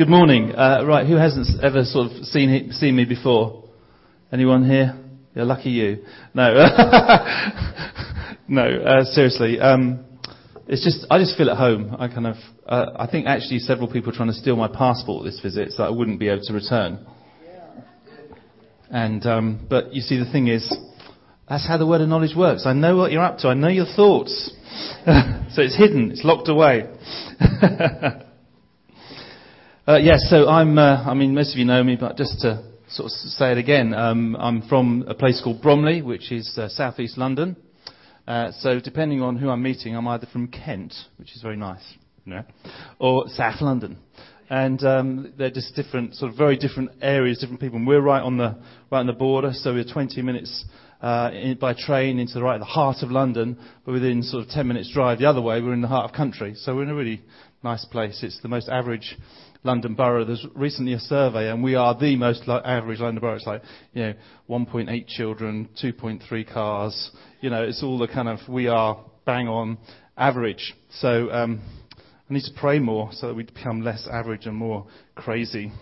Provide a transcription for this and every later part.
Good morning. Uh, right, who hasn't ever sort of seen seen me before? Anyone here? Yeah, lucky you. No, no. Uh, seriously, um, it's just I just feel at home. I kind of uh, I think actually several people are trying to steal my passport this visit, so I wouldn't be able to return. And um, but you see, the thing is, that's how the word of knowledge works. I know what you're up to. I know your thoughts. so it's hidden. It's locked away. Uh, yes, so I'm, uh, I mean, most of you know me, but just to sort of say it again, um, I'm from a place called Bromley, which is uh, southeast London. Uh, so depending on who I'm meeting, I'm either from Kent, which is very nice, you know, or South London. And um, they're just different, sort of very different areas, different people. And we're right on the right on the border, so we're 20 minutes uh, in, by train into the right, the heart of London, but within sort of 10 minutes drive the other way, we're in the heart of country. So we're in a really nice place. It's the most average London borough. There's recently a survey, and we are the most like, average London borough. It's like, you know, 1.8 children, 2.3 cars. You know, it's all the kind of, we are bang on average. So, um, I need to pray more so that we become less average and more crazy.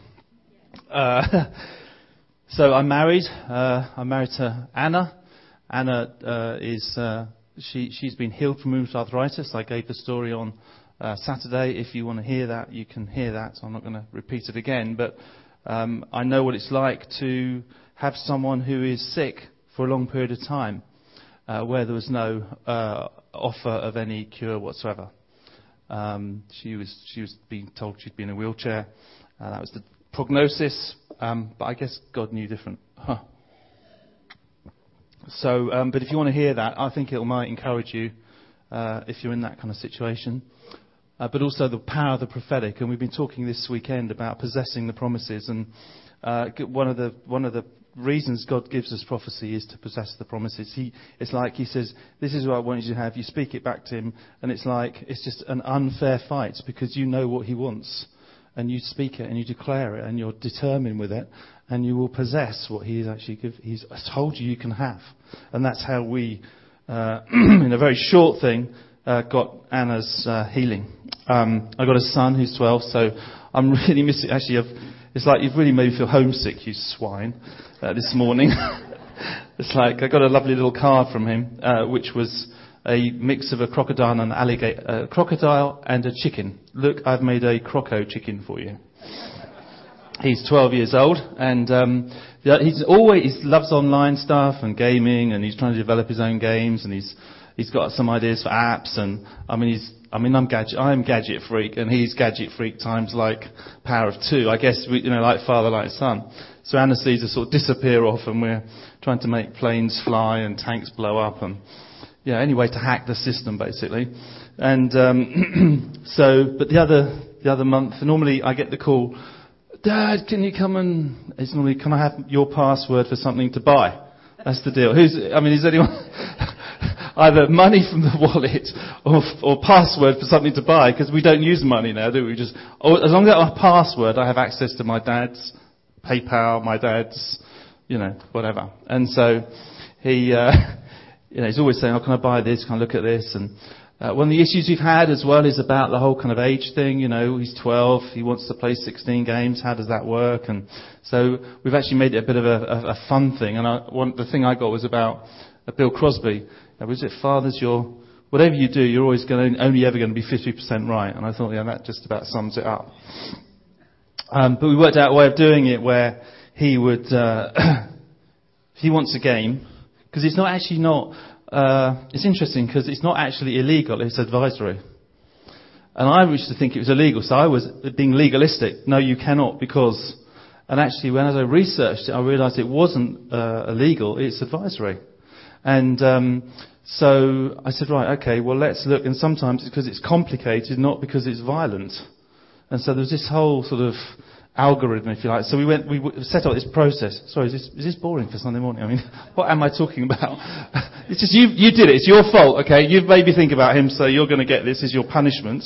Uh, so I'm married. Uh, I'm married to Anna. Anna uh, is uh, she she's been healed from rheumatoid arthritis. I gave the story on uh, Saturday. If you want to hear that, you can hear that. I'm not going to repeat it again. But um, I know what it's like to have someone who is sick for a long period of time, uh, where there was no uh, offer of any cure whatsoever. Um, she was she was being told she'd be in a wheelchair. Uh, that was the prognosis. Um, but I guess God knew different. Huh. So, um, but if you want to hear that, I think it might encourage you uh, if you're in that kind of situation uh, but also the power of the prophetic. And we've been talking this weekend about possessing the promises. And uh, one of the one of the reasons God gives us prophecy is to possess the promises. He, it's like He says, "This is what I want you to have." You speak it back to Him, and it's like it's just an unfair fight because you know what He wants, and you speak it and you declare it, and you're determined with it, and you will possess what He has actually give, He's told you you can have, and that's how we, uh, in a very short thing, uh, got Anna's uh, healing. Um, I got a son who's 12, so I'm really missing. Actually, I've, it's like you've really made me feel homesick, you swine, uh, this morning. it's like I got a lovely little card from him, uh, which was a mix of a crocodile and an alligator, crocodile and a chicken. Look, I've made a croco chicken for you. He's 12 years old, and um, he's always he loves online stuff and gaming, and he's trying to develop his own games, and he's he's got some ideas for apps, and I mean, he's, I mean, I'm gadget, I'm gadget freak, and he's gadget freak times like power of two. I guess we, you know, like father, like son. So anesthesia sort of disappear off, and we're trying to make planes fly and tanks blow up, and yeah, any way to hack the system basically. And um, so, but the other the other month, normally I get the call. Dad, can you come and, it's normally, can I have your password for something to buy? That's the deal. Who's, I mean, is anyone, either money from the wallet or, or password for something to buy because we don't use money now, do we? Just oh, as long as I have a password, I have access to my dad's PayPal, my dad's, you know, whatever. And so he, uh, you know, he's always saying, "Oh, can I buy this? Can I look at this?" And uh, one of the issues we've had as well is about the whole kind of age thing. You know, he's 12, he wants to play 16 games. How does that work? And so we've actually made it a bit of a, a, a fun thing. And I, one, the thing I got was about uh, Bill Cosby. Now, was it fathers? You're whatever you do, you're always going to, only ever going to be 50% right. And I thought, yeah, that just about sums it up. Um, but we worked out a way of doing it where he would, uh, he wants a game, because it's not actually not, uh, it's interesting because it's not actually illegal, it's advisory. And I used to think it was illegal, so I was being legalistic. No, you cannot because, and actually when as I researched it, I realized it wasn't uh, illegal, it's advisory. And um, so I said, right, okay, well, let's look. And sometimes it's because it's complicated, not because it's violent. And so there's this whole sort of algorithm, if you like. So we went, we set up this process. Sorry, is this, is this boring for Sunday morning? I mean, what am I talking about? it's just you, you did it. It's your fault, okay? You've made me think about him, so you're going to get this as your punishment.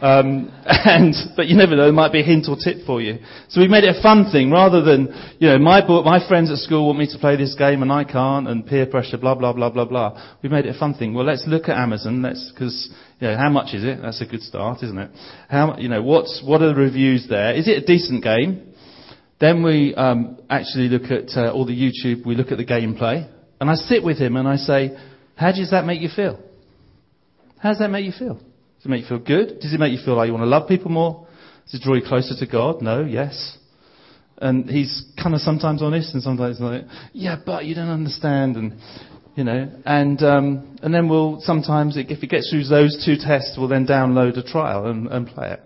Um, and, but you never know, there might be a hint or tip for you. So we made it a fun thing rather than, you know, my, my friends at school want me to play this game and I can't and peer pressure, blah, blah, blah, blah, blah. We made it a fun thing. Well, let's look at Amazon. Let's, cause, you know, how much is it? That's a good start, isn't it? How, you know, what's, what are the reviews there? Is it a decent game? Then we, um, actually look at uh, all the YouTube, we look at the gameplay. And I sit with him and I say, how does that make you feel? How does that make you feel? Does it make you feel good? Does it make you feel like you want to love people more? Does it draw you closer to God? No, yes. And he's kind of sometimes honest and sometimes like, yeah, but you don't understand and, you know, and, um, and then we'll sometimes, if it gets through those two tests, we'll then download a trial and, and play it.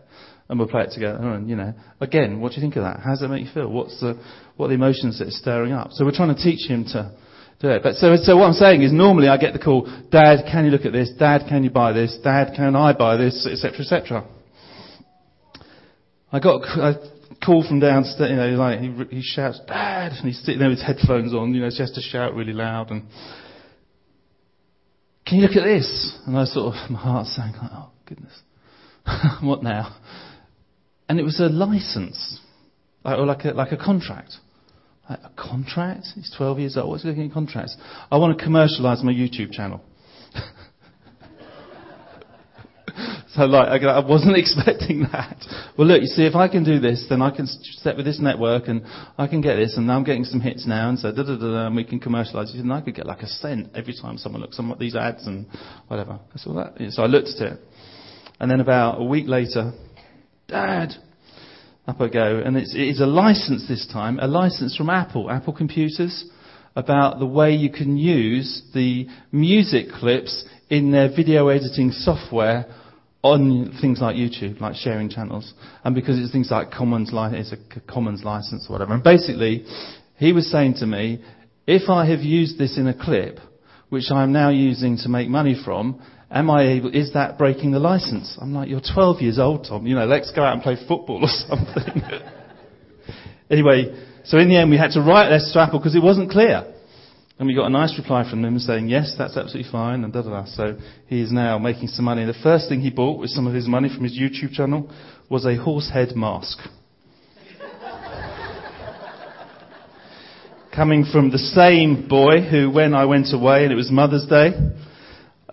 And we'll play it together. And, you know, again, what do you think of that? How does that make you feel? What's the, what are the emotions that are stirring up? So we're trying to teach him to, do it. But so, so what I'm saying is normally I get the call, Dad, can you look at this? Dad, can you buy this? Dad, can I buy this? Etc. Etc. I got a call from downstairs, you know, like he, he shouts, Dad, and he's sitting there with his headphones on, you know, just to shout really loud and, can you look at this? And I sort of, my heart sank, like, oh goodness, what now? And it was a license, like, or like a, like a contract. A contract? He's 12 years old. What's he looking at contracts? I want to commercialise my YouTube channel. so like, I wasn't expecting that. Well look, you see, if I can do this, then I can step with this network and I can get this and I'm getting some hits now and so da da da and we can commercialise it and I could get like a cent every time someone looks at these ads and whatever. I saw that. So I looked at it. And then about a week later, Dad, up I go. And it's, it's a license this time, a license from Apple, Apple Computers, about the way you can use the music clips in their video editing software on things like YouTube, like sharing channels. And because it's things like Commons, License, it's a Commons license or whatever. And basically, he was saying to me, if I have used this in a clip, which I'm now using to make money from, Am I able, is that breaking the license? I'm like, you're 12 years old, Tom. You know, let's go out and play football or something. anyway, so in the end we had to write this to Apple because it wasn't clear. And we got a nice reply from them saying, yes, that's absolutely fine, and da da da. So he is now making some money. The first thing he bought with some of his money from his YouTube channel was a horse head mask. Coming from the same boy who, when I went away and it was Mother's Day,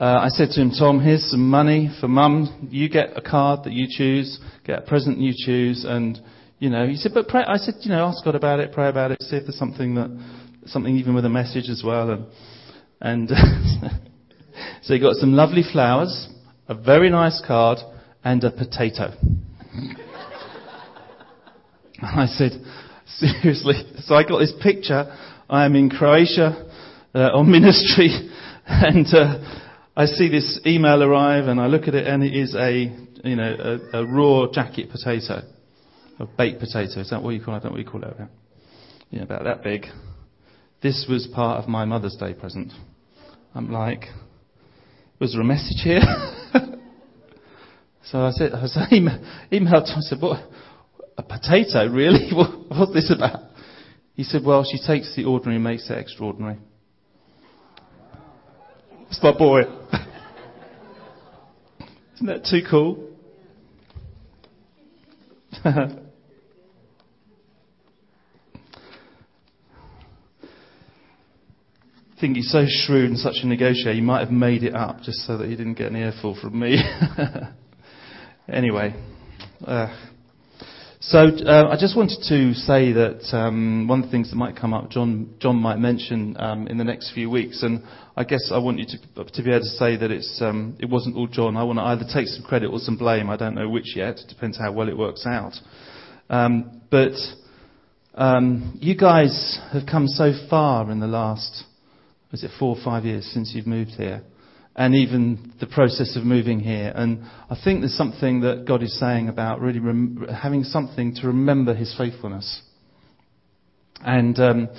uh, I said to him, Tom, here's some money for mum. You get a card that you choose, get a present you choose, and you know. He said, but pray. I said, you know, ask God about it, pray about it, see if there's something that, something even with a message as well. And, and so he got some lovely flowers, a very nice card, and a potato. I said, seriously. So I got this picture. I am in Croatia uh, on ministry, and. Uh, I see this email arrive and I look at it and it is a, you know, a, a raw jacket potato. A baked potato. Is that what you call it? I don't know what you call it. Yeah, about that big. This was part of my Mother's Day present. I'm like, was there a message here? so I said, I was email, emailed I said, what, a potato, really? What, what's this about? He said, well, she takes the ordinary and makes it extraordinary. My boy. Isn't that too cool? I think he's so shrewd and such a negotiator, he might have made it up just so that he didn't get an earful from me. anyway. Uh, so uh, I just wanted to say that um, one of the things that might come up, John, John might mention um, in the next few weeks, and I guess I want you to, to be able to say that it's, um, it wasn't all John. I want to either take some credit or some blame. I don't know which yet. It depends how well it works out. Um, but um, you guys have come so far in the last, is it four or five years since you've moved here? And even the process of moving here. And I think there's something that God is saying about really rem- having something to remember His faithfulness. And um,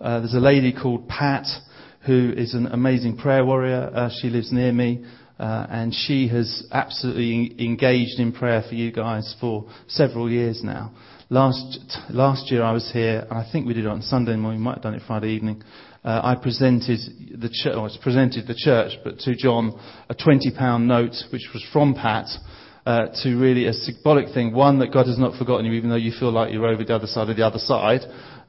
uh, there's a lady called Pat who is an amazing prayer warrior. Uh, she lives near me. Uh, and she has absolutely engaged in prayer for you guys for several years now. Last last year I was here, and I think we did it on Sunday morning. We might have done it Friday evening uh, I presented the church, presented the church, but to John, a 20 pound note, which was from Pat, uh, to really a symbolic thing. One, that God has not forgotten you, even though you feel like you're over the other side of the other side.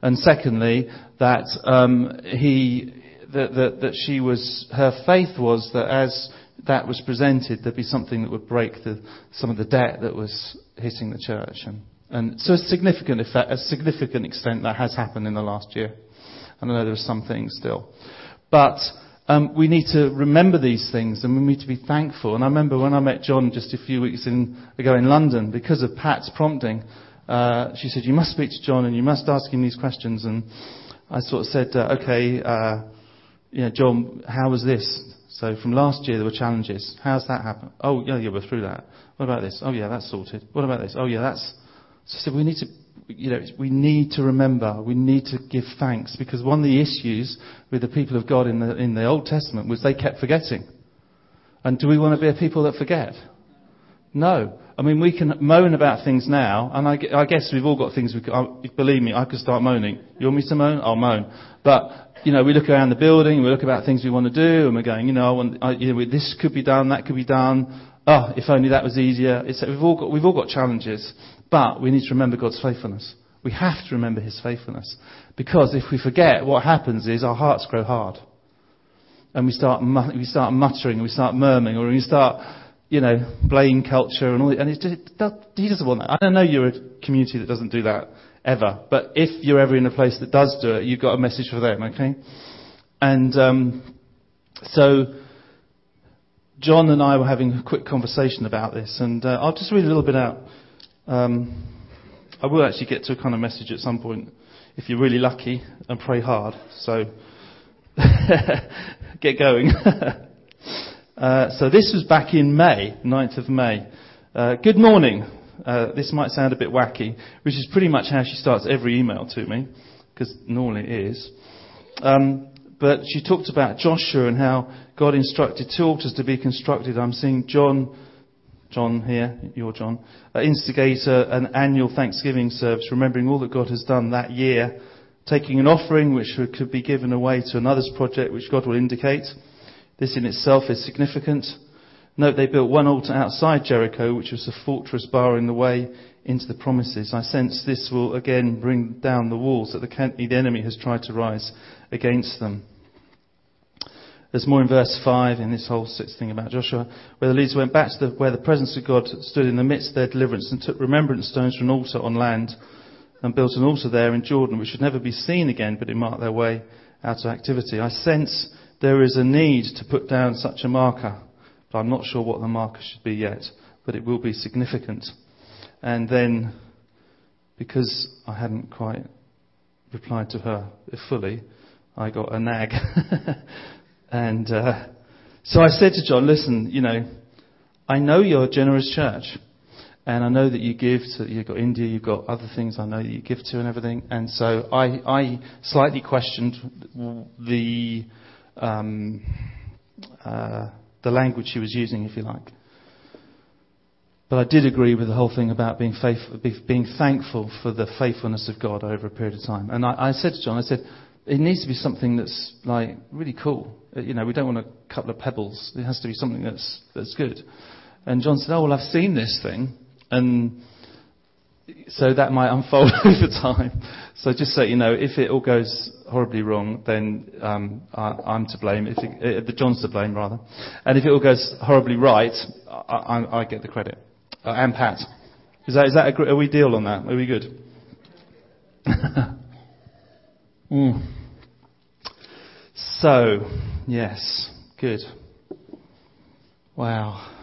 And secondly, that um, he, that, that, that she was, her faith was that as that was presented, there'd be something that would break the, some of the debt that was hitting the church. And, and so a significant effect, a significant extent that has happened in the last year. And I know there are some things still. But um, we need to remember these things and we need to be thankful. And I remember when I met John just a few weeks in, ago in London, because of Pat's prompting, uh, she said, you must speak to John and you must ask him these questions. And I sort of said, uh, okay, uh, John, how was this? So from last year there were challenges. How's that happened? Oh, yeah, yeah, we're through that. What about this? Oh, yeah, that's sorted. What about this? Oh, yeah, that's. So I said, we need to you know, we need to remember, we need to give thanks because one of the issues with the people of God in the, in the Old Testament was they kept forgetting. And do we want to be a people that forget? No. I mean, we can moan about things now, and I, I guess we've all got things we I, believe me, I could start moaning. You want me to moan? I'll moan. But, you know, we look around the building, we look about things we want to do, and we're going, you know, I want, I, you know this could be done, that could be done. Oh, if only that was easier. It's, we've all got, we've all got challenges. But we need to remember God's faithfulness. We have to remember His faithfulness. Because if we forget, what happens is our hearts grow hard. And we start, we start muttering, we start murmuring, or we start, you know, blame culture and all And it He doesn't want that. I don't know you're a community that doesn't do that ever. But if you're ever in a place that does do it, you've got a message for them, okay? And um, so John and I were having a quick conversation about this, and uh, I'll just read a little bit out um, I will actually get to a kind of message at some point if you're really lucky and pray hard. So get going. uh, so this was back in May, 9th of May. Uh, good morning. Uh, this might sound a bit wacky, which is pretty much how she starts every email to me, because normally it is. Um, but she talked about Joshua and how God instructed two altars to be constructed. I'm seeing John John here, your John, uh, instigate an annual Thanksgiving service, remembering all that God has done that year, taking an offering which could be given away to another's project which God will indicate. This in itself is significant. Note they built one altar outside Jericho, which was a fortress barring the way into the promises. I sense this will again bring down the walls that the enemy has tried to rise against them. There's more in verse 5 in this whole sixth thing about Joshua, where the leaders went back to the, where the presence of God stood in the midst of their deliverance and took remembrance stones from an altar on land and built an altar there in Jordan, which should never be seen again, but it marked their way out of activity. I sense there is a need to put down such a marker, but I'm not sure what the marker should be yet, but it will be significant. And then, because I hadn't quite replied to her fully, I got a nag. And uh, so I said to John, listen, you know, I know you're a generous church. And I know that you give to, you've got India, you've got other things I know that you give to and everything. And so I, I slightly questioned the, um, uh, the language she was using, if you like. But I did agree with the whole thing about being, faithful, being thankful for the faithfulness of God over a period of time. And I, I said to John, I said, it needs to be something that's like really cool. Uh, you know, we don't want a couple of pebbles. It has to be something that's that's good. And John said, "Oh well, I've seen this thing," and so that might unfold over time. So just so you know, if it all goes horribly wrong, then um, I, am to blame. If it, uh, the John's to blame rather, and if it all goes horribly right, I, I, I get the credit. Uh, and Pat, is that is that a, are we deal on that? Are we good? Mm. So, yes, good. Wow.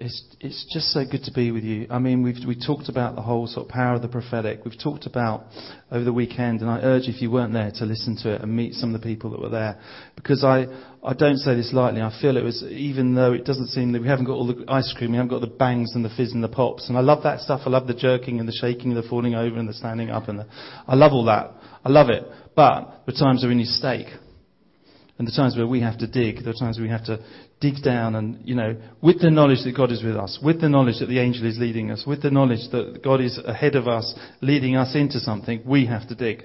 It's, it's just so good to be with you. I mean, we've we talked about the whole sort of power of the prophetic. We've talked about over the weekend, and I urge you, if you weren't there to listen to it and meet some of the people that were there, because I I don't say this lightly. I feel it was even though it doesn't seem that we haven't got all the ice cream, we haven't got the bangs and the fizz and the pops, and I love that stuff. I love the jerking and the shaking and the falling over and the standing up and the, I love all that. I love it. But the times are need steak. And the times where we have to dig, the times where we have to dig down and, you know, with the knowledge that God is with us, with the knowledge that the angel is leading us, with the knowledge that God is ahead of us, leading us into something, we have to dig.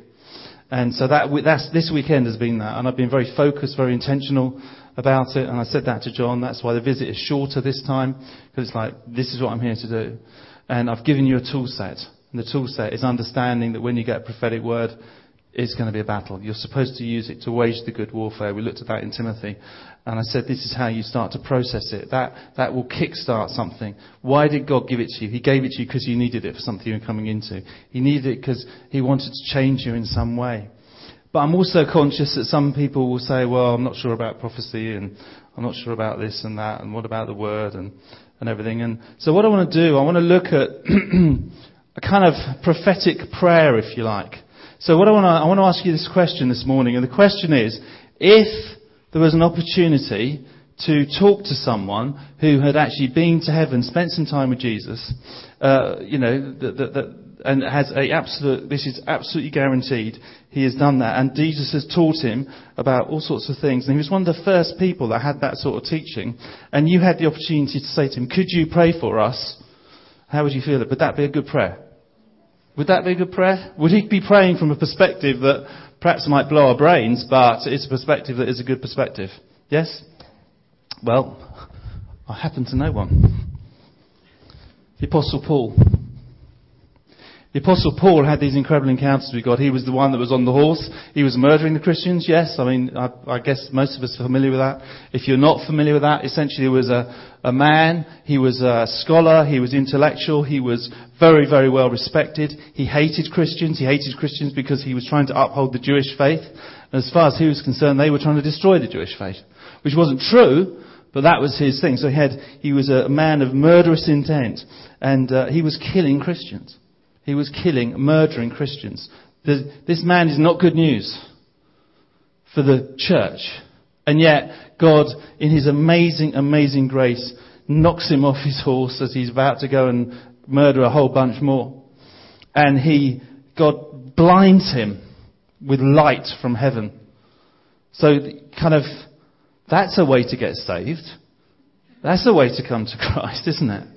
And so that, that's, this weekend has been that. And I've been very focused, very intentional about it. And I said that to John. That's why the visit is shorter this time. Because it's like, this is what I'm here to do. And I've given you a tool set. And the tool set is understanding that when you get a prophetic word, it's going to be a battle. You're supposed to use it to wage the good warfare. We looked at that in Timothy. And I said, this is how you start to process it. That, that will kickstart something. Why did God give it to you? He gave it to you because you needed it for something you were coming into. He needed it because He wanted to change you in some way. But I'm also conscious that some people will say, well, I'm not sure about prophecy and I'm not sure about this and that and what about the word and, and everything. And so what I want to do, I want to look at a kind of prophetic prayer, if you like. So what I want to, I want to ask you this question this morning, and the question is, if there was an opportunity to talk to someone who had actually been to heaven, spent some time with Jesus, uh, you know, that, that, that, and has a absolute, this is absolutely guaranteed, he has done that. And Jesus has taught him about all sorts of things. And he was one of the first people that had that sort of teaching. And you had the opportunity to say to him, could you pray for us? How would you feel? it? Would that be a good prayer? Would that be a good prayer? Would he be praying from a perspective that perhaps might blow our brains, but it's a perspective that is a good perspective? Yes? Well, I happen to know one. The Apostle Paul. The Apostle Paul had these incredible encounters with God. He was the one that was on the horse. He was murdering the Christians. Yes, I mean, I, I guess most of us are familiar with that. If you're not familiar with that, essentially he was a, a man. He was a scholar. He was intellectual. He was very, very well respected. He hated Christians. He hated Christians because he was trying to uphold the Jewish faith. And as far as he was concerned, they were trying to destroy the Jewish faith, which wasn't true, but that was his thing. So he had, he was a man of murderous intent, and uh, he was killing Christians. He was killing, murdering Christians. This man is not good news for the church. And yet, God, in his amazing, amazing grace, knocks him off his horse as he's about to go and murder a whole bunch more. And he, God blinds him with light from heaven. So, kind of, that's a way to get saved. That's a way to come to Christ, isn't it?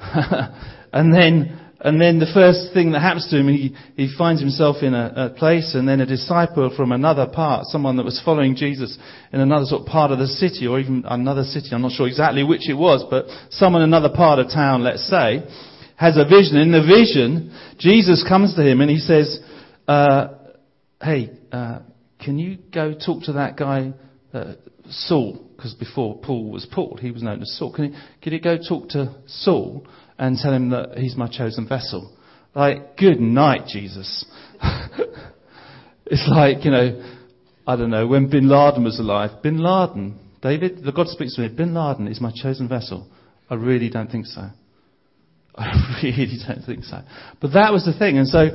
and then and then the first thing that happens to him, he, he finds himself in a, a, place, and then a disciple from another part, someone that was following Jesus in another sort of part of the city, or even another city, I'm not sure exactly which it was, but someone in another part of town, let's say, has a vision. In the vision, Jesus comes to him and he says, uh, hey, uh, can you go talk to that guy, uh, Saul? Because before Paul was Paul, he was known as Saul. Can you, can you go talk to Saul? And tell him that he's my chosen vessel. Like, good night, Jesus. it's like, you know, I don't know, when Bin Laden was alive, Bin Laden, David, the God speaks to me, Bin Laden is my chosen vessel. I really don't think so. I really don't think so. But that was the thing. And so,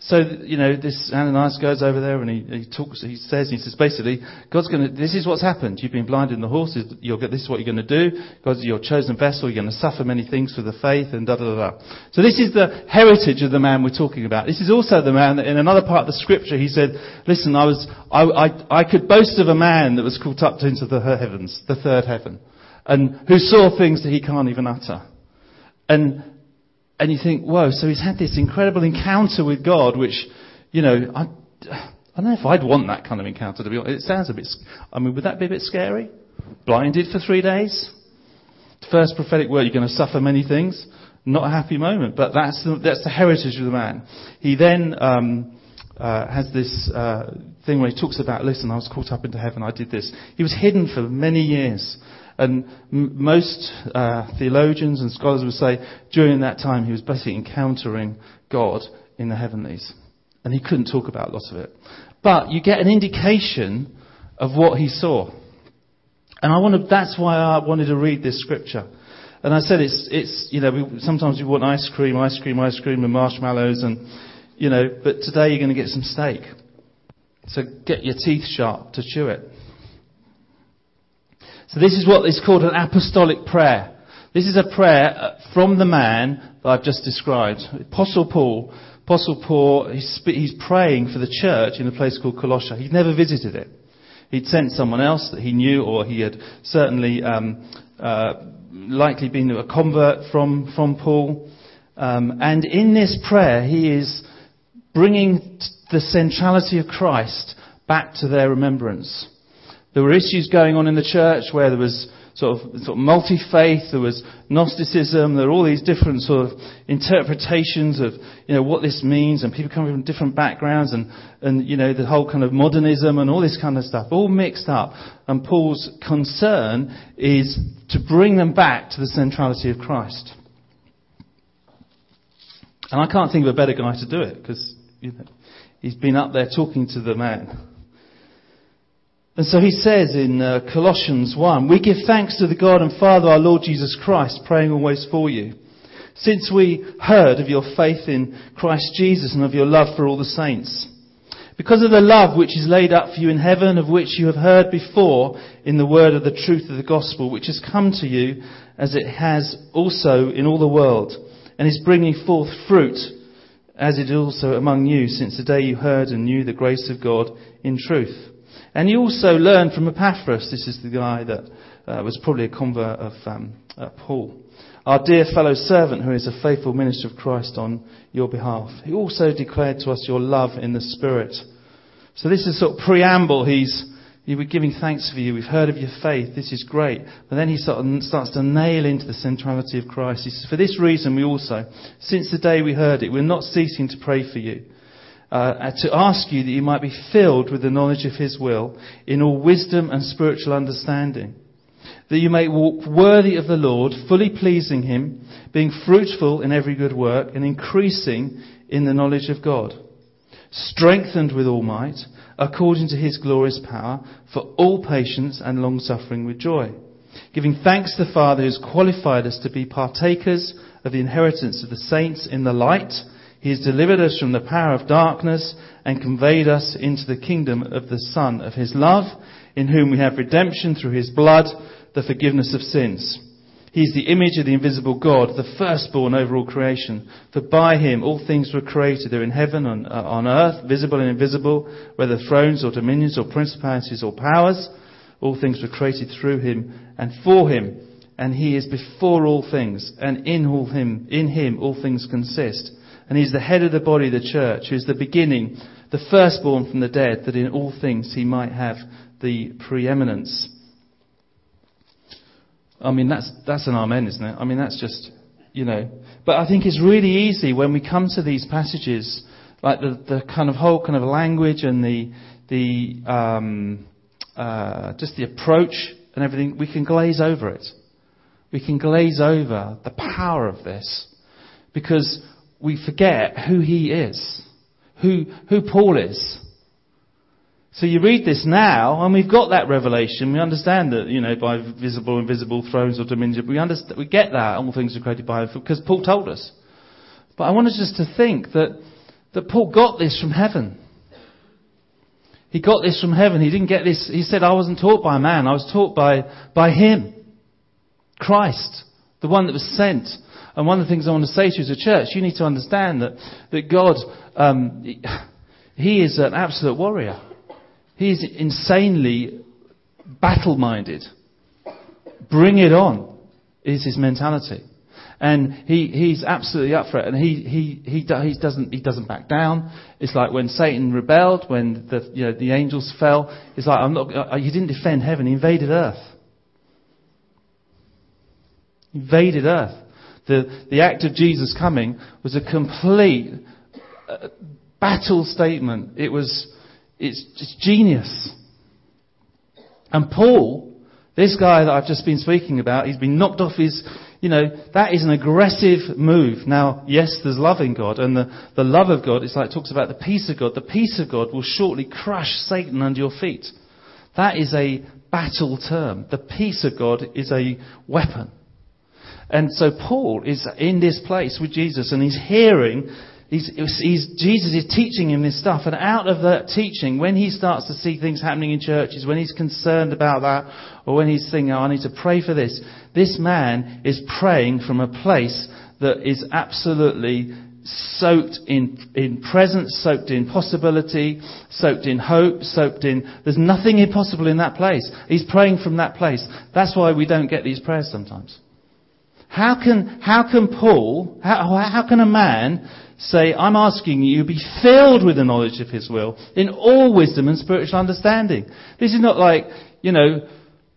so, you know, this Ananias goes over there and he, he talks, he says, he says basically, God's gonna, this is what's happened. You've been blinded in the horses, you'll get, this is what you're gonna do. God's your chosen vessel, you're gonna suffer many things for the faith and da da da. So this is the heritage of the man we're talking about. This is also the man that in another part of the scripture he said, listen, I was, I, I, I could boast of a man that was caught up into the heavens, the third heaven, and who saw things that he can't even utter. And and you think, whoa, so he's had this incredible encounter with God, which, you know, I, I don't know if I'd want that kind of encounter to be honest. It sounds a bit, I mean, would that be a bit scary? Blinded for three days? First prophetic word, you're going to suffer many things. Not a happy moment, but that's the, that's the heritage of the man. He then, um, uh, has this uh, thing where he talks about, listen, I was caught up into heaven, I did this. He was hidden for many years. And m- most uh, theologians and scholars would say during that time he was basically encountering God in the heavenlies. And he couldn't talk about lots of it. But you get an indication of what he saw. And I want to, that's why I wanted to read this scripture. And I said it's, it's, you know, we, sometimes we want ice cream, ice cream, ice cream and marshmallows and, you know, but today you're going to get some steak. So get your teeth sharp to chew it. So this is what is called an apostolic prayer. This is a prayer uh, from the man that I've just described. Apostle Paul, Apostle Paul, he's, he's praying for the church in a place called Colossia. He'd never visited it. He'd sent someone else that he knew, or he had certainly um, uh, likely been a convert from from Paul. Um, and in this prayer, he is bringing the centrality of Christ back to their remembrance. There were issues going on in the church where there was sort of, sort of multi-faith, there was Gnosticism, there were all these different sort of interpretations of, you know, what this means, and people coming from different backgrounds, and, and, you know, the whole kind of modernism and all this kind of stuff, all mixed up. And Paul's concern is to bring them back to the centrality of Christ. And I can't think of a better guy to do it, because, you know, he's been up there talking to the man. And so he says in uh, Colossians 1, We give thanks to the God and Father our Lord Jesus Christ, praying always for you. Since we heard of your faith in Christ Jesus and of your love for all the saints. Because of the love which is laid up for you in heaven, of which you have heard before in the word of the truth of the gospel, which has come to you as it has also in all the world, and is bringing forth fruit, as it also among you, since the day you heard and knew the grace of God in truth. And you also learned from Epaphras, this is the guy that uh, was probably a convert of um, uh, Paul, our dear fellow servant who is a faithful minister of Christ on your behalf. He also declared to us your love in the Spirit. So this is sort of preamble. He's, he was giving thanks for you. We've heard of your faith. This is great. But then he sort of starts to nail into the centrality of Christ. He says, for this reason we also, since the day we heard it, we're not ceasing to pray for you uh, to ask you that you might be filled with the knowledge of His will in all wisdom and spiritual understanding, that you may walk worthy of the Lord, fully pleasing Him, being fruitful in every good work, and increasing in the knowledge of God, strengthened with all might, according to His glorious power, for all patience and long suffering with joy, giving thanks to the Father who has qualified us to be partakers of the inheritance of the saints in the light he has delivered us from the power of darkness and conveyed us into the kingdom of the Son of His love, in whom we have redemption through His blood, the forgiveness of sins. He is the image of the invisible God, the firstborn over all creation. For by him all things were created, they're in heaven, on, uh, on earth, visible and invisible, whether thrones or dominions or principalities or powers. All things were created through him and for him. And he is before all things, and in all him, in him all things consist and he's the head of the body, the church, who is the beginning, the firstborn from the dead, that in all things he might have the preeminence. I mean, that's, that's an amen, isn't it? I mean, that's just, you know. But I think it's really easy when we come to these passages, like the, the kind of whole kind of language and the, the, um, uh, just the approach and everything, we can glaze over it. We can glaze over the power of this. Because we forget who he is, who, who Paul is. So you read this now, and we've got that revelation. We understand that, you know, by visible, and invisible thrones or dominions. We understand, we get that. All things are created by him because Paul told us. But I want us just to think that, that Paul got this from heaven. He got this from heaven. He didn't get this. He said, I wasn't taught by man. I was taught by, by him. Christ. The one that was sent. And one of the things I want to say to you as a church, you need to understand that, that God, um, He is an absolute warrior. He is insanely battle minded. Bring it on is his mentality. And he, he's absolutely up for it. And he, he, he, he, doesn't, he doesn't back down. It's like when Satan rebelled, when the, you know, the angels fell. It's like, I'm not, uh, you didn't defend heaven, he invaded earth. Invaded earth. The, the act of Jesus coming was a complete uh, battle statement. It was, it's, genius. And Paul, this guy that I've just been speaking about, he's been knocked off his, you know, that is an aggressive move. Now, yes, there's love in God, and the, the love of God, it's like it talks about the peace of God. The peace of God will shortly crush Satan under your feet. That is a battle term. The peace of God is a weapon. And so Paul is in this place with Jesus and he's hearing, he's, he's, Jesus is teaching him this stuff. And out of that teaching, when he starts to see things happening in churches, when he's concerned about that, or when he's thinking, oh, I need to pray for this, this man is praying from a place that is absolutely soaked in, in presence, soaked in possibility, soaked in hope, soaked in, there's nothing impossible in that place. He's praying from that place. That's why we don't get these prayers sometimes. How can, how can Paul, how, how can a man say, I'm asking you be filled with the knowledge of his will in all wisdom and spiritual understanding? This is not like, you know,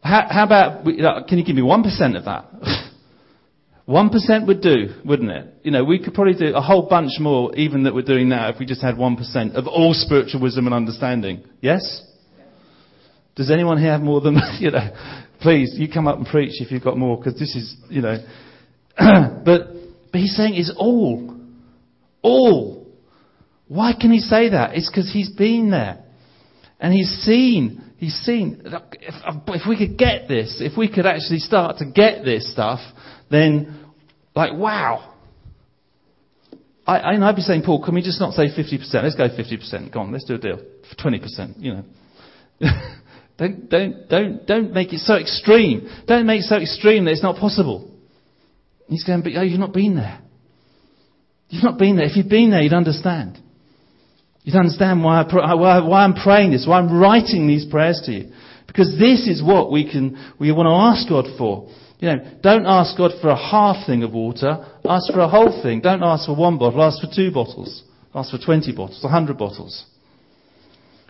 how, how about, can you give me 1% of that? 1% would do, wouldn't it? You know, we could probably do a whole bunch more even that we're doing now if we just had 1% of all spiritual wisdom and understanding. Yes? Does anyone here have more than, you know, please, you come up and preach if you've got more because this is, you know, but, but he's saying it's all. All. Why can he say that? It's because he's been there. And he's seen, he's seen, if, if we could get this, if we could actually start to get this stuff, then, like, wow. I, I, I'd be saying, Paul, can we just not say 50%? Let's go 50%. Go on, let's do a deal. For 20%, you know. don't, don't, don't, don't make it so extreme. Don't make it so extreme that it's not possible. He's going, but oh, you've not been there. You've not been there. If you'd been there, you'd understand. You'd understand why, I, why, why I'm praying this, why I'm writing these prayers to you. Because this is what we can, we want to ask God for. You know, don't ask God for a half thing of water. Ask for a whole thing. Don't ask for one bottle. Ask for two bottles. Ask for 20 bottles, 100 bottles.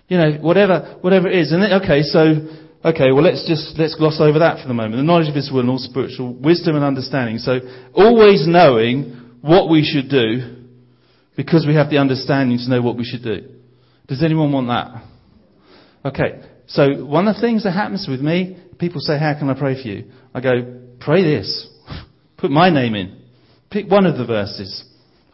You know, whatever, whatever it is. And then, okay, so, okay, well let's just, let's gloss over that for the moment. The knowledge of His will and all spiritual wisdom and understanding. So, always knowing what we should do because we have the understanding to know what we should do. Does anyone want that? Okay. So one of the things that happens with me, people say, how can I pray for you? I go, pray this. Put my name in. Pick one of the verses.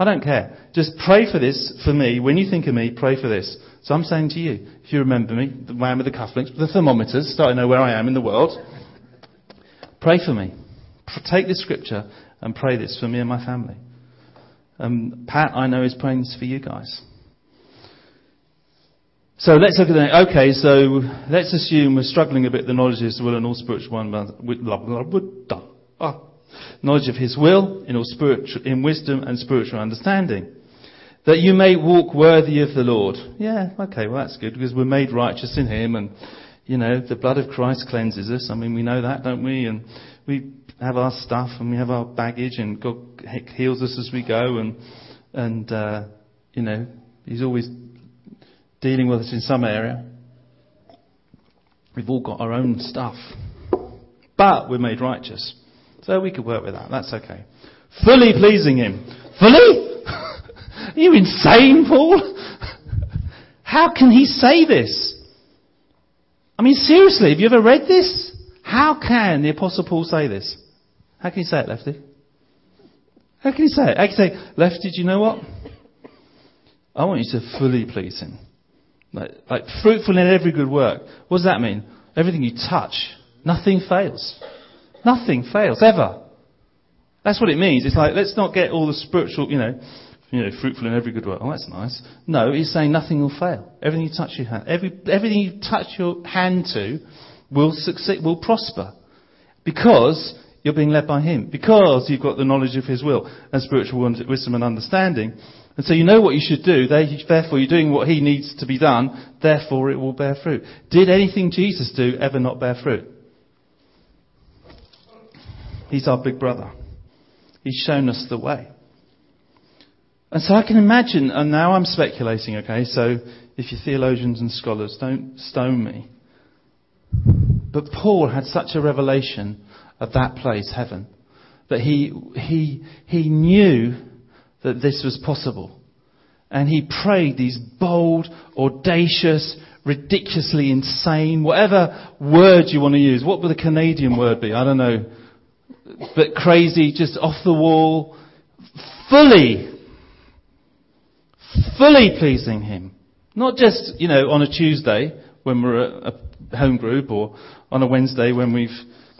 I don't care. Just pray for this for me. When you think of me, pray for this. So I'm saying to you, if you remember me, the man with the cufflinks, the thermometers, starting to know where I am in the world, pray for me. Take this scripture and pray this for me and my family. Um, Pat, I know, is praying this for you guys. So let's look at that. Okay, so let's assume we're struggling a bit. The knowledge is His will and all spiritual one, ah, knowledge of His will in all spiritual, in wisdom and spiritual understanding, that you may walk worthy of the Lord. Yeah, okay, well that's good because we're made righteous in Him, and you know the blood of Christ cleanses us. I mean, we know that, don't we? And we have our stuff and we have our baggage, and God heals us as we go, and and uh, you know He's always dealing with us in some area. We've all got our own stuff, but we're made righteous, so we could work with that. That's okay. Fully pleasing Him. Fully? Are you insane, Paul? How can he say this? I mean, seriously, have you ever read this? How can the Apostle Paul say this? How can he say it, Lefty? How can he say it? How can say, Lefty, do you know what? I want you to fully please him. Like, like fruitful in every good work. What does that mean? Everything you touch, nothing fails. Nothing fails, ever. That's what it means. It's like, let's not get all the spiritual, you know, you know, fruitful in every good work. Oh, that's nice. No, he's saying nothing will fail. Everything you touch your hand, every, everything you touch your hand to will succeed, will prosper. Because you're being led by him. Because you've got the knowledge of his will and spiritual wisdom and understanding. And so you know what you should do. Therefore, you're doing what he needs to be done. Therefore, it will bear fruit. Did anything Jesus do ever not bear fruit? He's our big brother. He's shown us the way. And so I can imagine, and now I'm speculating, okay, so if you're theologians and scholars, don't stone me. But Paul had such a revelation of that place, heaven, that he, he, he knew that this was possible. And he prayed these bold, audacious, ridiculously insane, whatever word you want to use. What would the Canadian word be? I don't know. But crazy, just off the wall, fully, fully pleasing him. Not just, you know, on a Tuesday when we're at a home group or on a Wednesday when we've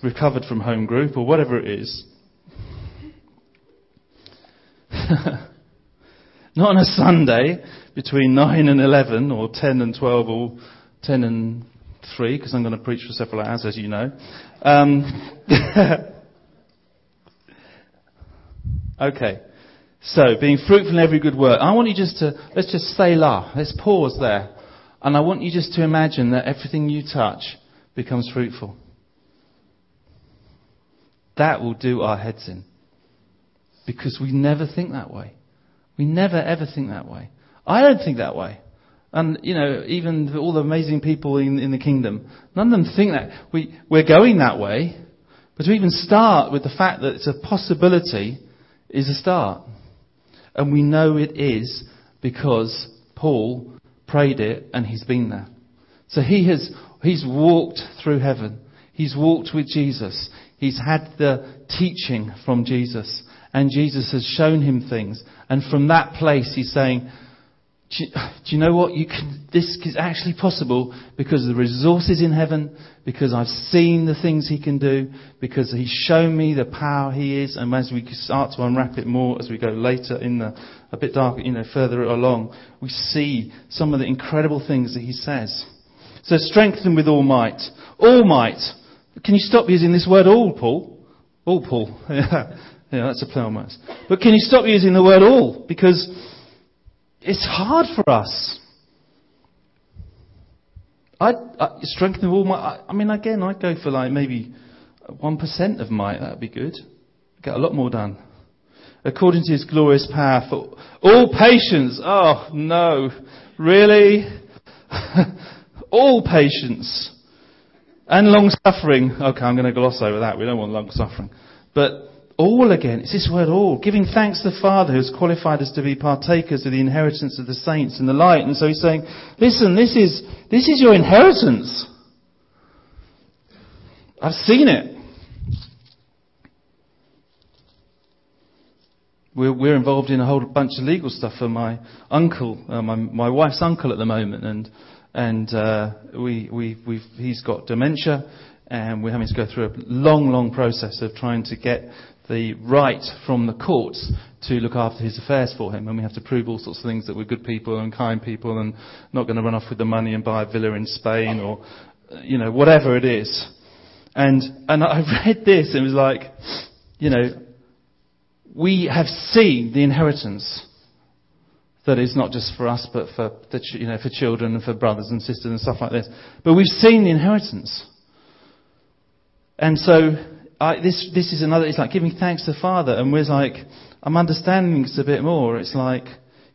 recovered from home group or whatever it is. Not on a Sunday between 9 and 11 or 10 and 12 or 10 and 3 because I'm going to preach for several hours as you know. Um, okay. So, being fruitful in every good work. I want you just to, let's just say la. Let's pause there. And I want you just to imagine that everything you touch becomes fruitful. That will do our heads in. because we never think that way. We never ever think that way. I don't think that way. And, you know, even all the amazing people in, in the kingdom, none of them think that. We, we're going that way, but to even start with the fact that it's a possibility is a start. And we know it is because Paul prayed it and he's been there. So he has, he's walked through heaven. He's walked with Jesus. He's had the teaching from Jesus. And Jesus has shown him things. And from that place, he's saying, do you, know what? You can, this is actually possible because of the resources in heaven, because I've seen the things he can do, because he's shown me the power he is, and as we start to unwrap it more as we go later in the, a bit darker, you know, further along, we see some of the incredible things that he says. So strengthen with all might. All might. Can you stop using this word all, Paul? All, Paul. yeah, that's a plural. But can you stop using the word all? Because it's hard for us. I, I strengthen all my. I, I mean, again, I'd go for like maybe one percent of might. That'd be good. Get a lot more done. According to His glorious power, for all patience. Oh no, really? all patience and long suffering. Okay, I'm going to gloss over that. We don't want long suffering, but all again. It's this word all. Giving thanks to the Father who has qualified us to be partakers of the inheritance of the saints in the light. And so he's saying, listen, this is, this is your inheritance. I've seen it. We're, we're involved in a whole bunch of legal stuff for my uncle, uh, my, my wife's uncle at the moment, and and uh, we, we, we've, he's got dementia, and we're having to go through a long, long process of trying to get the right from the courts to look after his affairs for him. And we have to prove all sorts of things that we're good people and kind people and not going to run off with the money and buy a villa in Spain or, you know, whatever it is. And, and I read this and it was like, you know, we have seen the inheritance that is not just for us, but for the, you know, for children and for brothers and sisters and stuff like this. But we've seen the inheritance. And so I, this, this is another, it's like giving thanks to the Father. And we're like, I'm understanding this a bit more. It's like,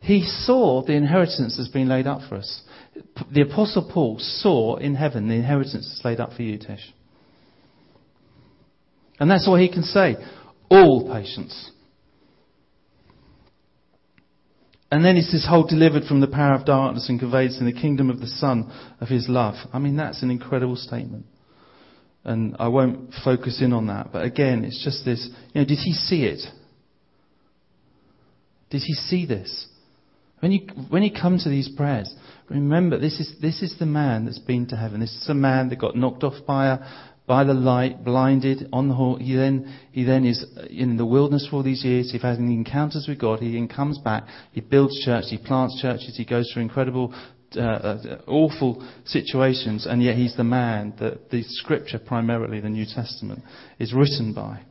he saw the inheritance that's been laid up for us. The Apostle Paul saw in heaven the inheritance that's laid up for you, Tish. And that's what he can say. All patience. And then it's this whole delivered from the power of darkness and conveyed in the kingdom of the Son of his love. I mean, that's an incredible statement. And I won't focus in on that. But again, it's just this, you know, did he see it? Did he see this? When you, when you come to these prayers, remember this is, this is the man that's been to heaven. This is the man that got knocked off by a, by the light, blinded on the. He then, he then is in the wilderness for all these years. He has encounters with God. He then comes back. He builds churches. He plants churches. He goes through incredible uh, uh, awful situations, and yet he's the man that the scripture, primarily the New Testament, is written by.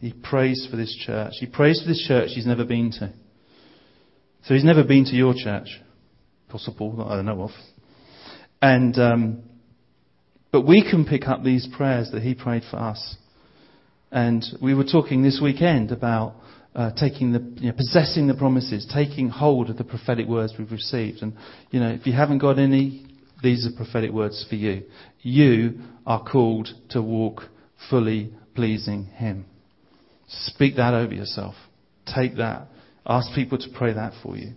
He prays for this church. He prays for this church he's never been to. So he's never been to your church, possible that I don't know of. And um, but we can pick up these prayers that he prayed for us. And we were talking this weekend about uh, taking the, you know, possessing the promises, taking hold of the prophetic words we've received. And, you know, if you haven't got any, these are prophetic words for you. You are called to walk fully pleasing Him. Speak that over yourself. Take that. Ask people to pray that for you.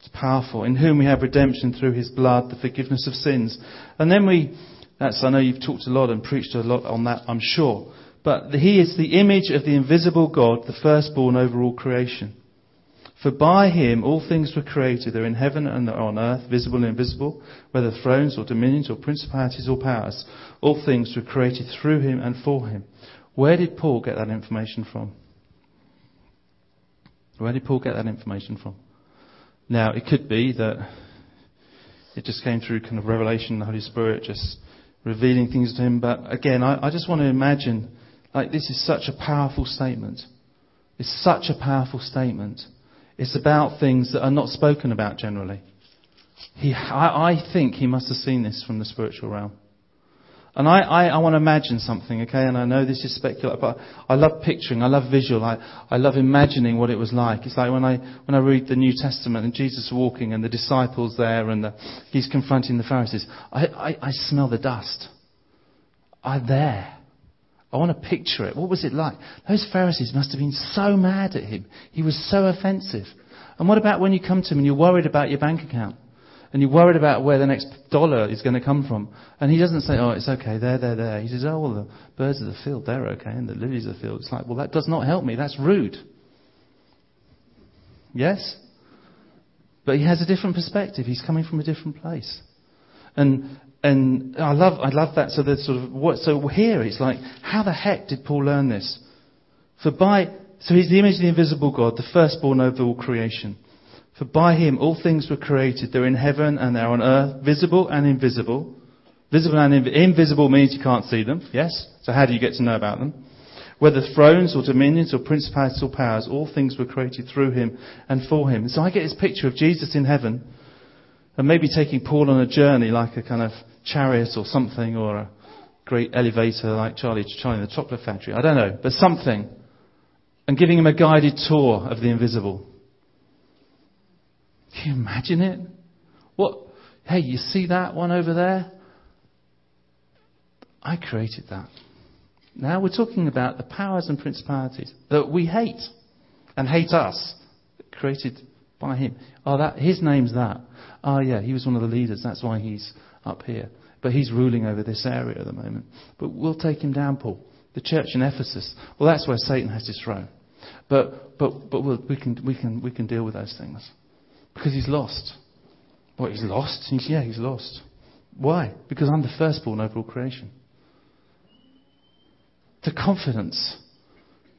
It's powerful. In whom we have redemption through His blood, the forgiveness of sins. And then we, that's, I know you've talked a lot and preached a lot on that, I'm sure. But he is the image of the invisible God, the firstborn over all creation. For by him all things were created, they're in heaven and on earth, visible and invisible, whether thrones or dominions or principalities or powers. All things were created through him and for him. Where did Paul get that information from? Where did Paul get that information from? Now, it could be that it just came through kind of revelation, the Holy Spirit just revealing things to him. But again, I, I just want to imagine like, this is such a powerful statement. It's such a powerful statement. It's about things that are not spoken about generally. He, I, I think he must have seen this from the spiritual realm. And I, I, I want to imagine something, okay? And I know this is speculative, but I love picturing, I love visual, I, I love imagining what it was like. It's like when I, when I read the New Testament and Jesus walking and the disciples there and the, he's confronting the Pharisees. I, I, I smell the dust. I'm there. I want to picture it. What was it like? Those Pharisees must have been so mad at him. He was so offensive. And what about when you come to him and you're worried about your bank account? and you're worried about where the next dollar is going to come from. And he doesn't say, oh, it's okay, there, there, there. He says, oh, well, the birds of the field, they're okay, and the lilies of the field. It's like, well, that does not help me. That's rude. Yes? But he has a different perspective. He's coming from a different place. And, and I love, I love that. So sort of, what, so here it's like, how the heck did Paul learn this? For by, so he's the image of the invisible God, the firstborn over all creation. For by him all things were created. They're in heaven and they're on earth, visible and invisible. Visible and inv- invisible means you can't see them, yes? So how do you get to know about them? Whether thrones or dominions or principalities or powers, all things were created through him and for him. So I get this picture of Jesus in heaven and maybe taking Paul on a journey like a kind of chariot or something or a great elevator like Charlie, Charlie in the chocolate factory. I don't know, but something. And giving him a guided tour of the invisible. Can you imagine it? What? Hey, you see that one over there? I created that. Now we're talking about the powers and principalities that we hate and hate us, created by him. Oh, that his name's that. Oh, yeah, he was one of the leaders. That's why he's up here. But he's ruling over this area at the moment. But we'll take him down, Paul. The church in Ephesus. Well, that's where Satan has his throne. But but but we'll, we can we can we can deal with those things. Because he's lost. What, he's lost? He's, yeah, he's lost. Why? Because I'm the firstborn over all creation. The confidence,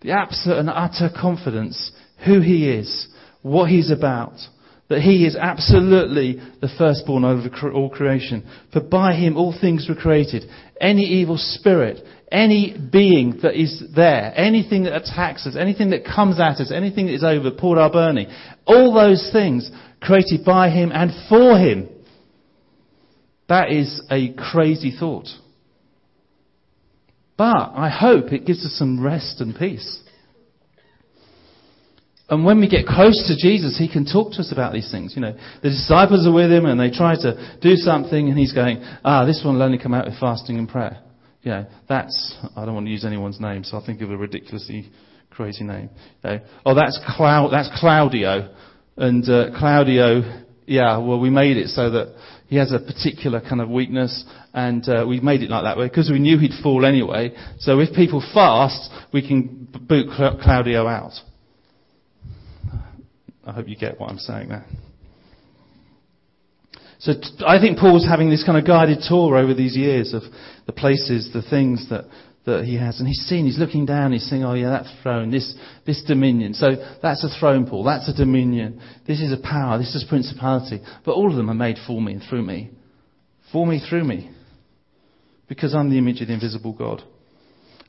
the absolute and utter confidence, who he is, what he's about, that he is absolutely the firstborn over all creation. For by him all things were created. Any evil spirit, any being that is there, anything that attacks us, anything that comes at us, anything that is over, Port Alberni, all those things created by Him and for Him. That is a crazy thought. But I hope it gives us some rest and peace. And when we get close to Jesus, He can talk to us about these things. You know, the disciples are with Him and they try to do something and He's going, ah, this one will only come out with fasting and prayer you know, that's, I don't want to use anyone's name, so I'll think of a ridiculously crazy name. You know, oh, that's, Clau- that's Claudio. And uh, Claudio, yeah, well, we made it so that he has a particular kind of weakness, and uh, we made it like that way because we knew he'd fall anyway. So if people fast, we can boot Claudio out. I hope you get what I'm saying there. So t- I think Paul's having this kind of guided tour over these years of the places, the things that, that he has. And he's seen, he's looking down, he's saying, oh yeah, that throne, this, this dominion. So that's a throne, Paul. That's a dominion. This is a power. This is principality. But all of them are made for me and through me. For me, through me. Because I'm the image of the invisible God.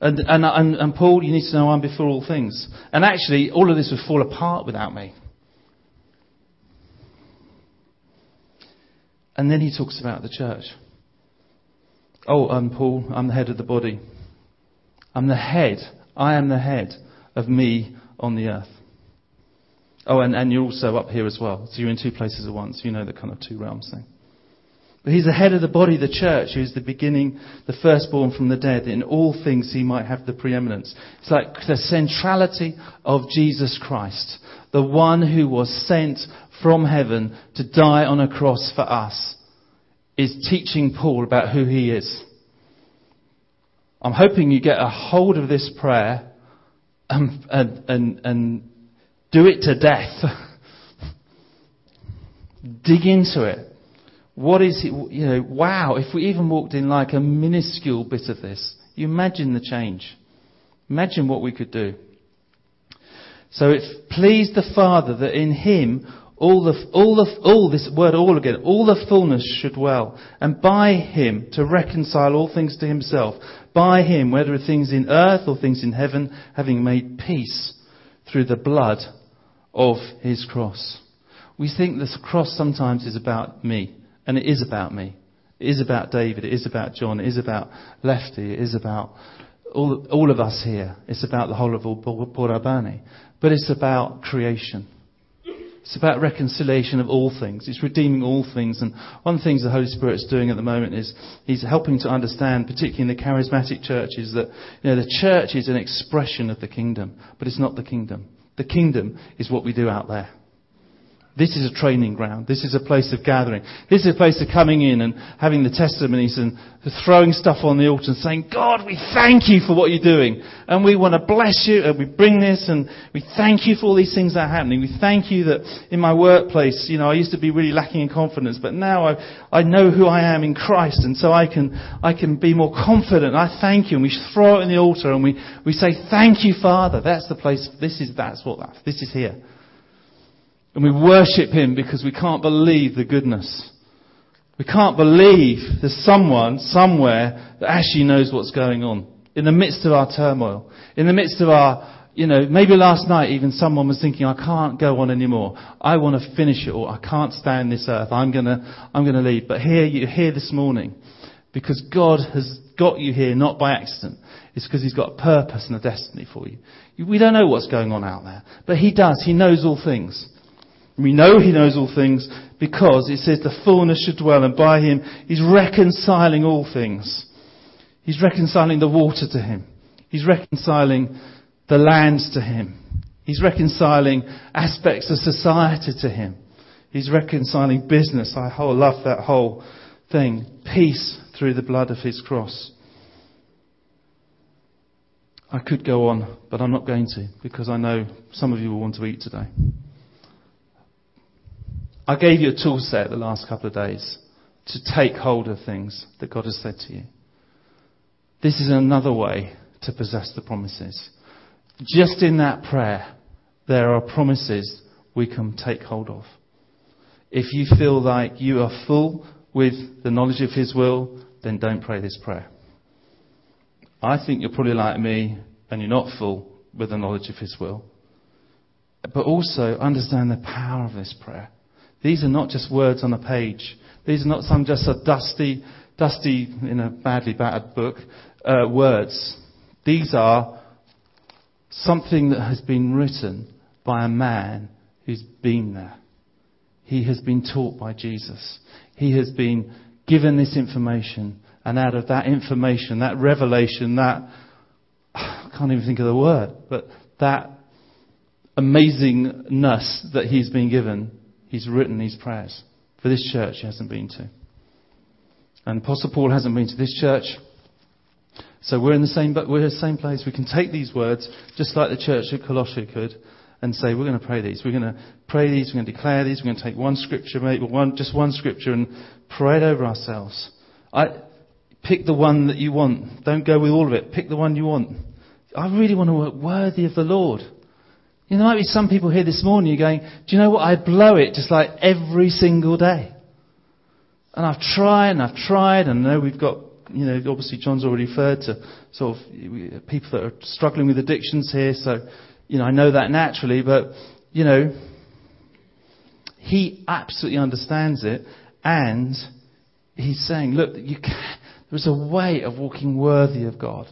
And, and, and, and Paul, you need to know I'm before all things. And actually, all of this would fall apart without me. And then he talks about the church. Oh, I'm Paul. I'm the head of the body. I'm the head. I am the head of me on the earth. Oh, and, and you're also up here as well. So you're in two places at once. You know the kind of two realms thing. But he's the head of the body, the church, who's the beginning, the firstborn from the dead. In all things, he might have the preeminence. It's like the centrality of Jesus Christ, the one who was sent from heaven to die on a cross for us, is teaching Paul about who he is. I'm hoping you get a hold of this prayer and, and, and, and do it to death. Dig into it. What is it? You know, wow, if we even walked in like a minuscule bit of this, you imagine the change. Imagine what we could do. So it pleased the Father that in Him all the, all the, all this word all again, all the fullness should dwell, and by Him to reconcile all things to Himself, by Him, whether things in earth or things in heaven, having made peace through the blood of His cross. We think this cross sometimes is about me. And it is about me. It is about David. It is about John. It is about Lefty. It is about all, all of us here. It's about the whole of Port Alberni. But it's about creation. It's about reconciliation of all things. It's redeeming all things. And one of the things the Holy Spirit is doing at the moment is He's helping to understand, particularly in the charismatic churches, that you know, the church is an expression of the kingdom, but it's not the kingdom. The kingdom is what we do out there. This is a training ground. This is a place of gathering. This is a place of coming in and having the testimonies and throwing stuff on the altar and saying, God, we thank you for what you're doing. And we want to bless you and we bring this and we thank you for all these things that are happening. We thank you that in my workplace, you know, I used to be really lacking in confidence, but now I, I know who I am in Christ and so I can, I can be more confident. I thank you and we throw it in the altar and we, we say, thank you, Father. That's the place. This is, that's what this is here. And we worship Him because we can't believe the goodness. We can't believe there's someone somewhere that actually knows what's going on. In the midst of our turmoil. In the midst of our, you know, maybe last night even someone was thinking, I can't go on anymore. I want to finish it all. I can't stand this earth. I'm gonna, I'm gonna leave. But here, you're here this morning because God has got you here not by accident. It's because He's got a purpose and a destiny for you. We don't know what's going on out there, but He does. He knows all things. We know he knows all things because it says the fullness should dwell and by him he's reconciling all things. He's reconciling the water to him. He's reconciling the lands to him. He's reconciling aspects of society to him. He's reconciling business. I whole, love that whole thing. Peace through the blood of his cross. I could go on, but I'm not going to because I know some of you will want to eat today. I gave you a tool set the last couple of days to take hold of things that God has said to you. This is another way to possess the promises. Just in that prayer, there are promises we can take hold of. If you feel like you are full with the knowledge of His will, then don't pray this prayer. I think you're probably like me and you're not full with the knowledge of His will. But also understand the power of this prayer. These are not just words on a page. These are not some just a dusty, dusty, in a badly battered book, uh, words. These are something that has been written by a man who's been there. He has been taught by Jesus. He has been given this information, and out of that information, that revelation, that, I can't even think of the word, but that amazingness that he's been given, He's written these prayers. For this church, he hasn't been to. And Apostle Paul hasn't been to this church. So we're in the same, but we're the same place. We can take these words, just like the church at Colossae could, and say, we're going to pray these. We're going to pray these. We're going to declare these. We're going to take one scripture, maybe one, just one scripture, and pray it over ourselves. I, pick the one that you want. Don't go with all of it. Pick the one you want. I really want to work worthy of the Lord. Know, there might be some people here this morning you're going, do you know what? I blow it just like every single day. And I've tried and I've tried and I know we've got, you know, obviously John's already referred to sort of people that are struggling with addictions here. So, you know, I know that naturally, but, you know, he absolutely understands it and he's saying, look, you can, there's a way of walking worthy of God.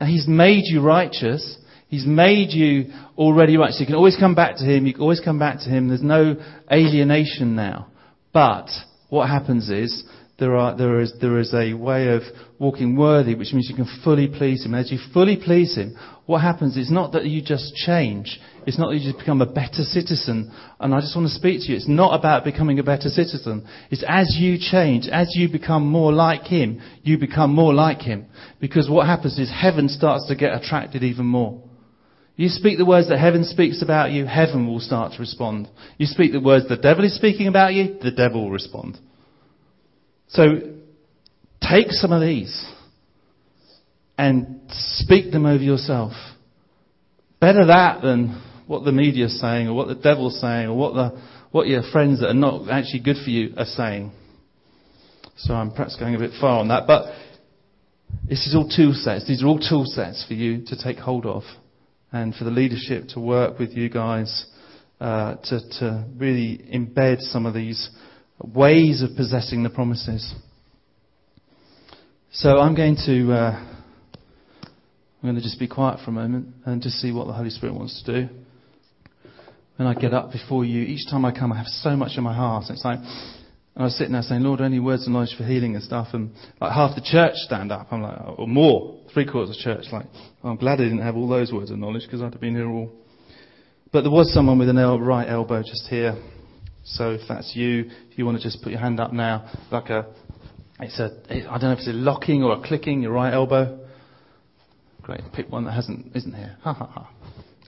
Now he's made you righteous He's made you already right. So you can always come back to Him. You can always come back to Him. There's no alienation now. But what happens is there, are, there, is, there is a way of walking worthy, which means you can fully please Him. And as you fully please Him, what happens is not that you just change. It's not that you just become a better citizen. And I just want to speak to you. It's not about becoming a better citizen. It's as you change, as you become more like Him, you become more like Him. Because what happens is heaven starts to get attracted even more. You speak the words that heaven speaks about you, heaven will start to respond. You speak the words the devil is speaking about you, the devil will respond. So, take some of these and speak them over yourself. Better that than what the media is saying or what the devil's saying or what the, what your friends that are not actually good for you are saying. So I'm perhaps going a bit far on that, but this is all tool sets. These are all tool sets for you to take hold of and for the leadership to work with you guys uh, to, to really embed some of these ways of possessing the promises. So I'm going to uh, I'm going to just be quiet for a moment and just see what the Holy Spirit wants to do. When I get up before you, each time I come, I have so much in my heart. It's like I was sitting there saying, Lord, any words of knowledge for healing and stuff, and like half the church stand up. I'm like, or more, three quarters of church. Like, I'm glad I didn't have all those words of knowledge because I'd have been here all. But there was someone with an el- right elbow just here. So if that's you, if you want to just put your hand up now, like a it's a, I don't know if it's a locking or a clicking, your right elbow. Great, pick one that hasn't, isn't here. Ha ha ha.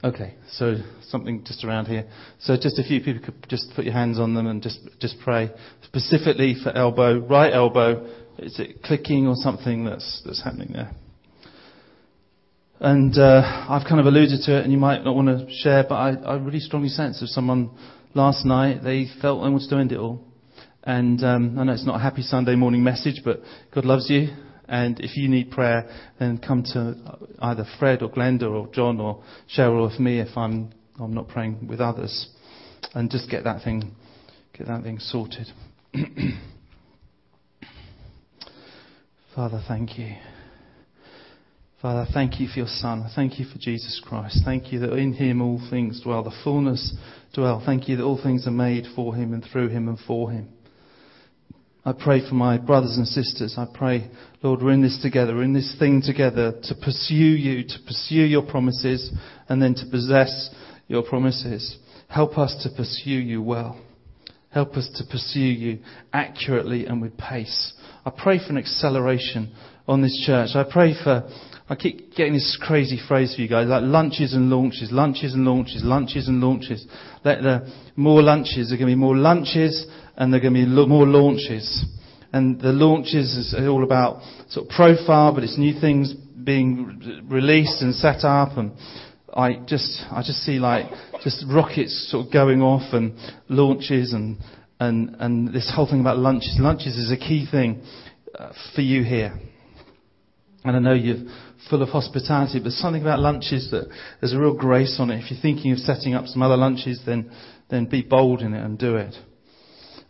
Okay, so something just around here. So just a few people could just put your hands on them and just, just pray. Specifically for elbow, right elbow, is it clicking or something that's, that's happening there? And uh, I've kind of alluded to it, and you might not want to share, but I, I really strongly sense of someone last night, they felt they wanted to end it all. And um, I know it's not a happy Sunday morning message, but God loves you. And if you need prayer, then come to either Fred or Glenda or John or Cheryl or me if I'm I'm not praying with others, and just get that thing get that thing sorted. Father, thank you. Father, thank you for your Son. Thank you for Jesus Christ. Thank you that in him all things dwell, the fullness dwell. Thank you that all things are made for him and through him and for him. I pray for my brothers and sisters. I pray, Lord, we're in this together, we're in this thing together to pursue you, to pursue your promises, and then to possess your promises. Help us to pursue you well. Help us to pursue you accurately and with pace. I pray for an acceleration on this church. I pray for, I keep getting this crazy phrase for you guys, like lunches and launches, lunches and launches, lunches and launches. Let the more lunches, there are going to be more lunches and there are going to be more launches. And the launches is all about sort of profile, but it's new things being released and set up and I just, I just see like just rockets sort of going off and launches and, and, and this whole thing about lunches. Lunches is a key thing uh, for you here. And I know you're full of hospitality, but something about lunches that there's a real grace on it. If you're thinking of setting up some other lunches, then, then be bold in it and do it.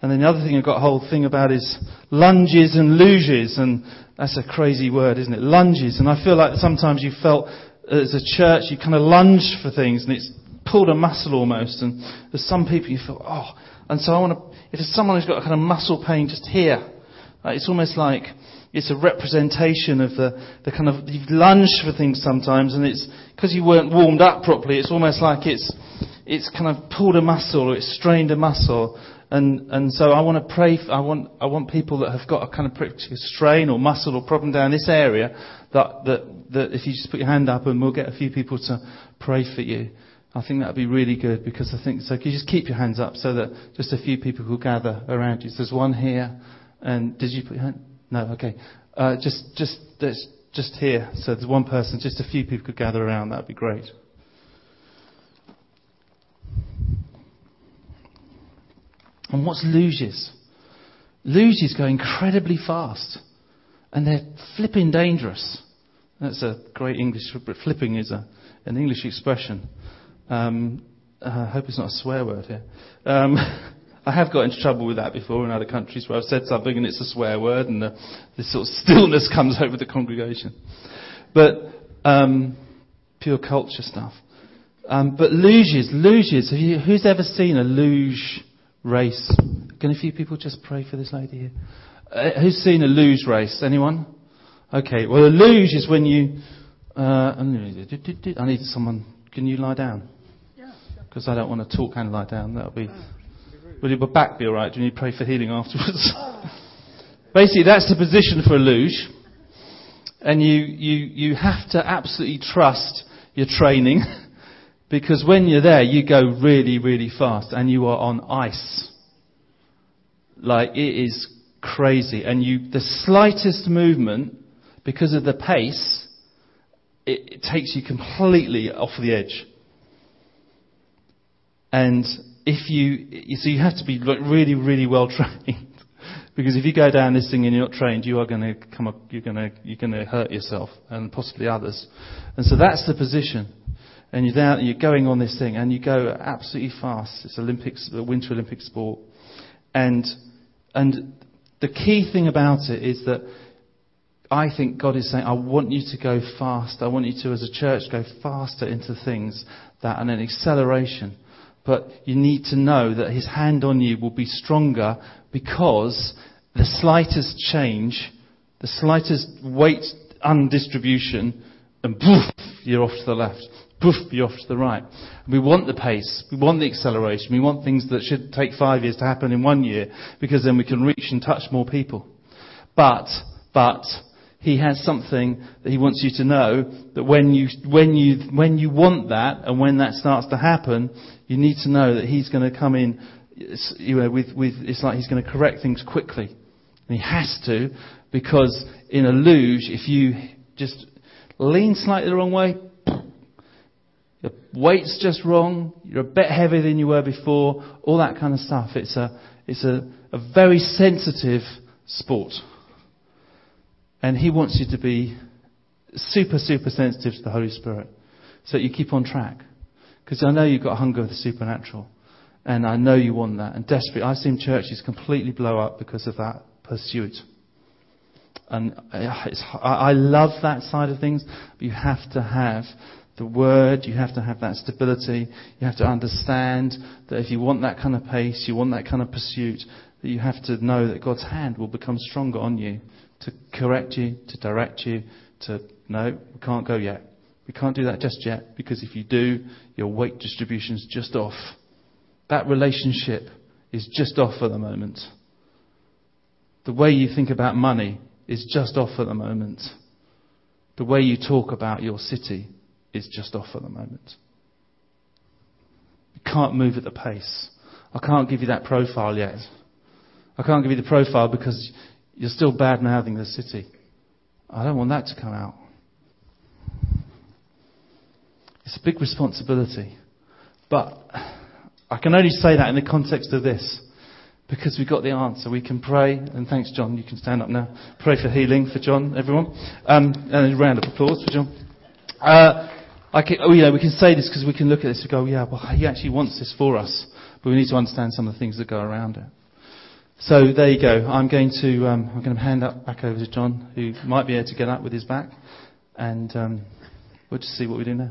And then the other thing I've got a whole thing about is lunges and luges, and that's a crazy word, isn't it? Lunges. And I feel like sometimes you felt as a church, you kind of lunge for things, and it's pulled a muscle almost. And there's some people you feel, oh, and so I want to. If there's someone who's got a kind of muscle pain just here, like it's almost like it's a representation of the, the kind of you've lunged for things sometimes, and it's because you weren't warmed up properly. It's almost like it's it's kind of pulled a muscle or it's strained a muscle. And, and so I want to pray, for, I want, I want people that have got a kind of strain or muscle or problem down this area that, that, that if you just put your hand up and we'll get a few people to pray for you. I think that would be really good because I think so. Can you just keep your hands up so that just a few people will gather around you? So there's one here, and did you put your hand? No, okay. Uh, just, just, just here. So there's one person. Just a few people could gather around. That'd be great. And what's luges? Luges go incredibly fast. And they're flipping dangerous. That's a great English, flipping is a, an English expression. Um, uh, I hope it's not a swear word here. Um, I have got into trouble with that before in other countries where I've said something and it's a swear word and the, this sort of stillness comes over the congregation. But um, pure culture stuff. Um, but luges, luges. You, who's ever seen a luge race. Can a few people just pray for this lady here? Uh, who's seen a luge race? Anyone? Okay. Well, a luge is when you. Uh, I need someone. Can you lie down? Because I don't want to talk and lie down. That'll be. Will your back be all right? Do you need to pray for healing afterwards? Basically, that's the position for a luge, and you you you have to absolutely trust your training. Because when you're there, you go really, really fast and you are on ice. Like it is crazy. And you, the slightest movement, because of the pace, it, it takes you completely off the edge. And if you, so you have to be really, really well trained. because if you go down this thing and you're not trained, you are going to come up, you're going to, you're going to hurt yourself and possibly others. And so that's the position and you're down, you're going on this thing, and you go absolutely fast. It's Olympics, a Winter Olympic sport, and and the key thing about it is that I think God is saying, I want you to go fast. I want you to, as a church, go faster into things that and an acceleration. But you need to know that His hand on you will be stronger because the slightest change, the slightest weight undistribution, and poof, you're off to the left. Poof, you're off to the right. We want the pace. We want the acceleration. We want things that should take five years to happen in one year because then we can reach and touch more people. But, but, he has something that he wants you to know that when you, when you, when you want that and when that starts to happen, you need to know that he's going to come in, you know, with, with, it's like he's going to correct things quickly. And he has to because in a luge, if you just lean slightly the wrong way, weight's just wrong, you're a bit heavier than you were before, all that kind of stuff. It's a, it's a, a very sensitive sport. And He wants you to be super, super sensitive to the Holy Spirit so that you keep on track. Because I know you've got a hunger for the supernatural. And I know you want that. And desperately, I've seen churches completely blow up because of that pursuit. And uh, I love that side of things, but you have to have the word, you have to have that stability, you have to understand that if you want that kind of pace, you want that kind of pursuit, that you have to know that God's hand will become stronger on you to correct you, to direct you, to, no, we can't go yet. We can't do that just yet because if you do, your weight distribution is just off. That relationship is just off at the moment. The way you think about money is just off at the moment. The way you talk about your city is just off at the moment. You can't move at the pace. I can't give you that profile yet. I can't give you the profile because you're still bad mouthing the city. I don't want that to come out. It's a big responsibility. But I can only say that in the context of this. Because we've got the answer. We can pray, and thanks, John. You can stand up now. Pray for healing for John, everyone. Um, and a round of applause for John. Uh, I can, oh, you know, we can say this because we can look at this and go, yeah, well, he actually wants this for us. But we need to understand some of the things that go around it. So there you go. I'm going to um, I'm going to hand up back over to John, who might be able to get up with his back, and um, we'll just see what we do now.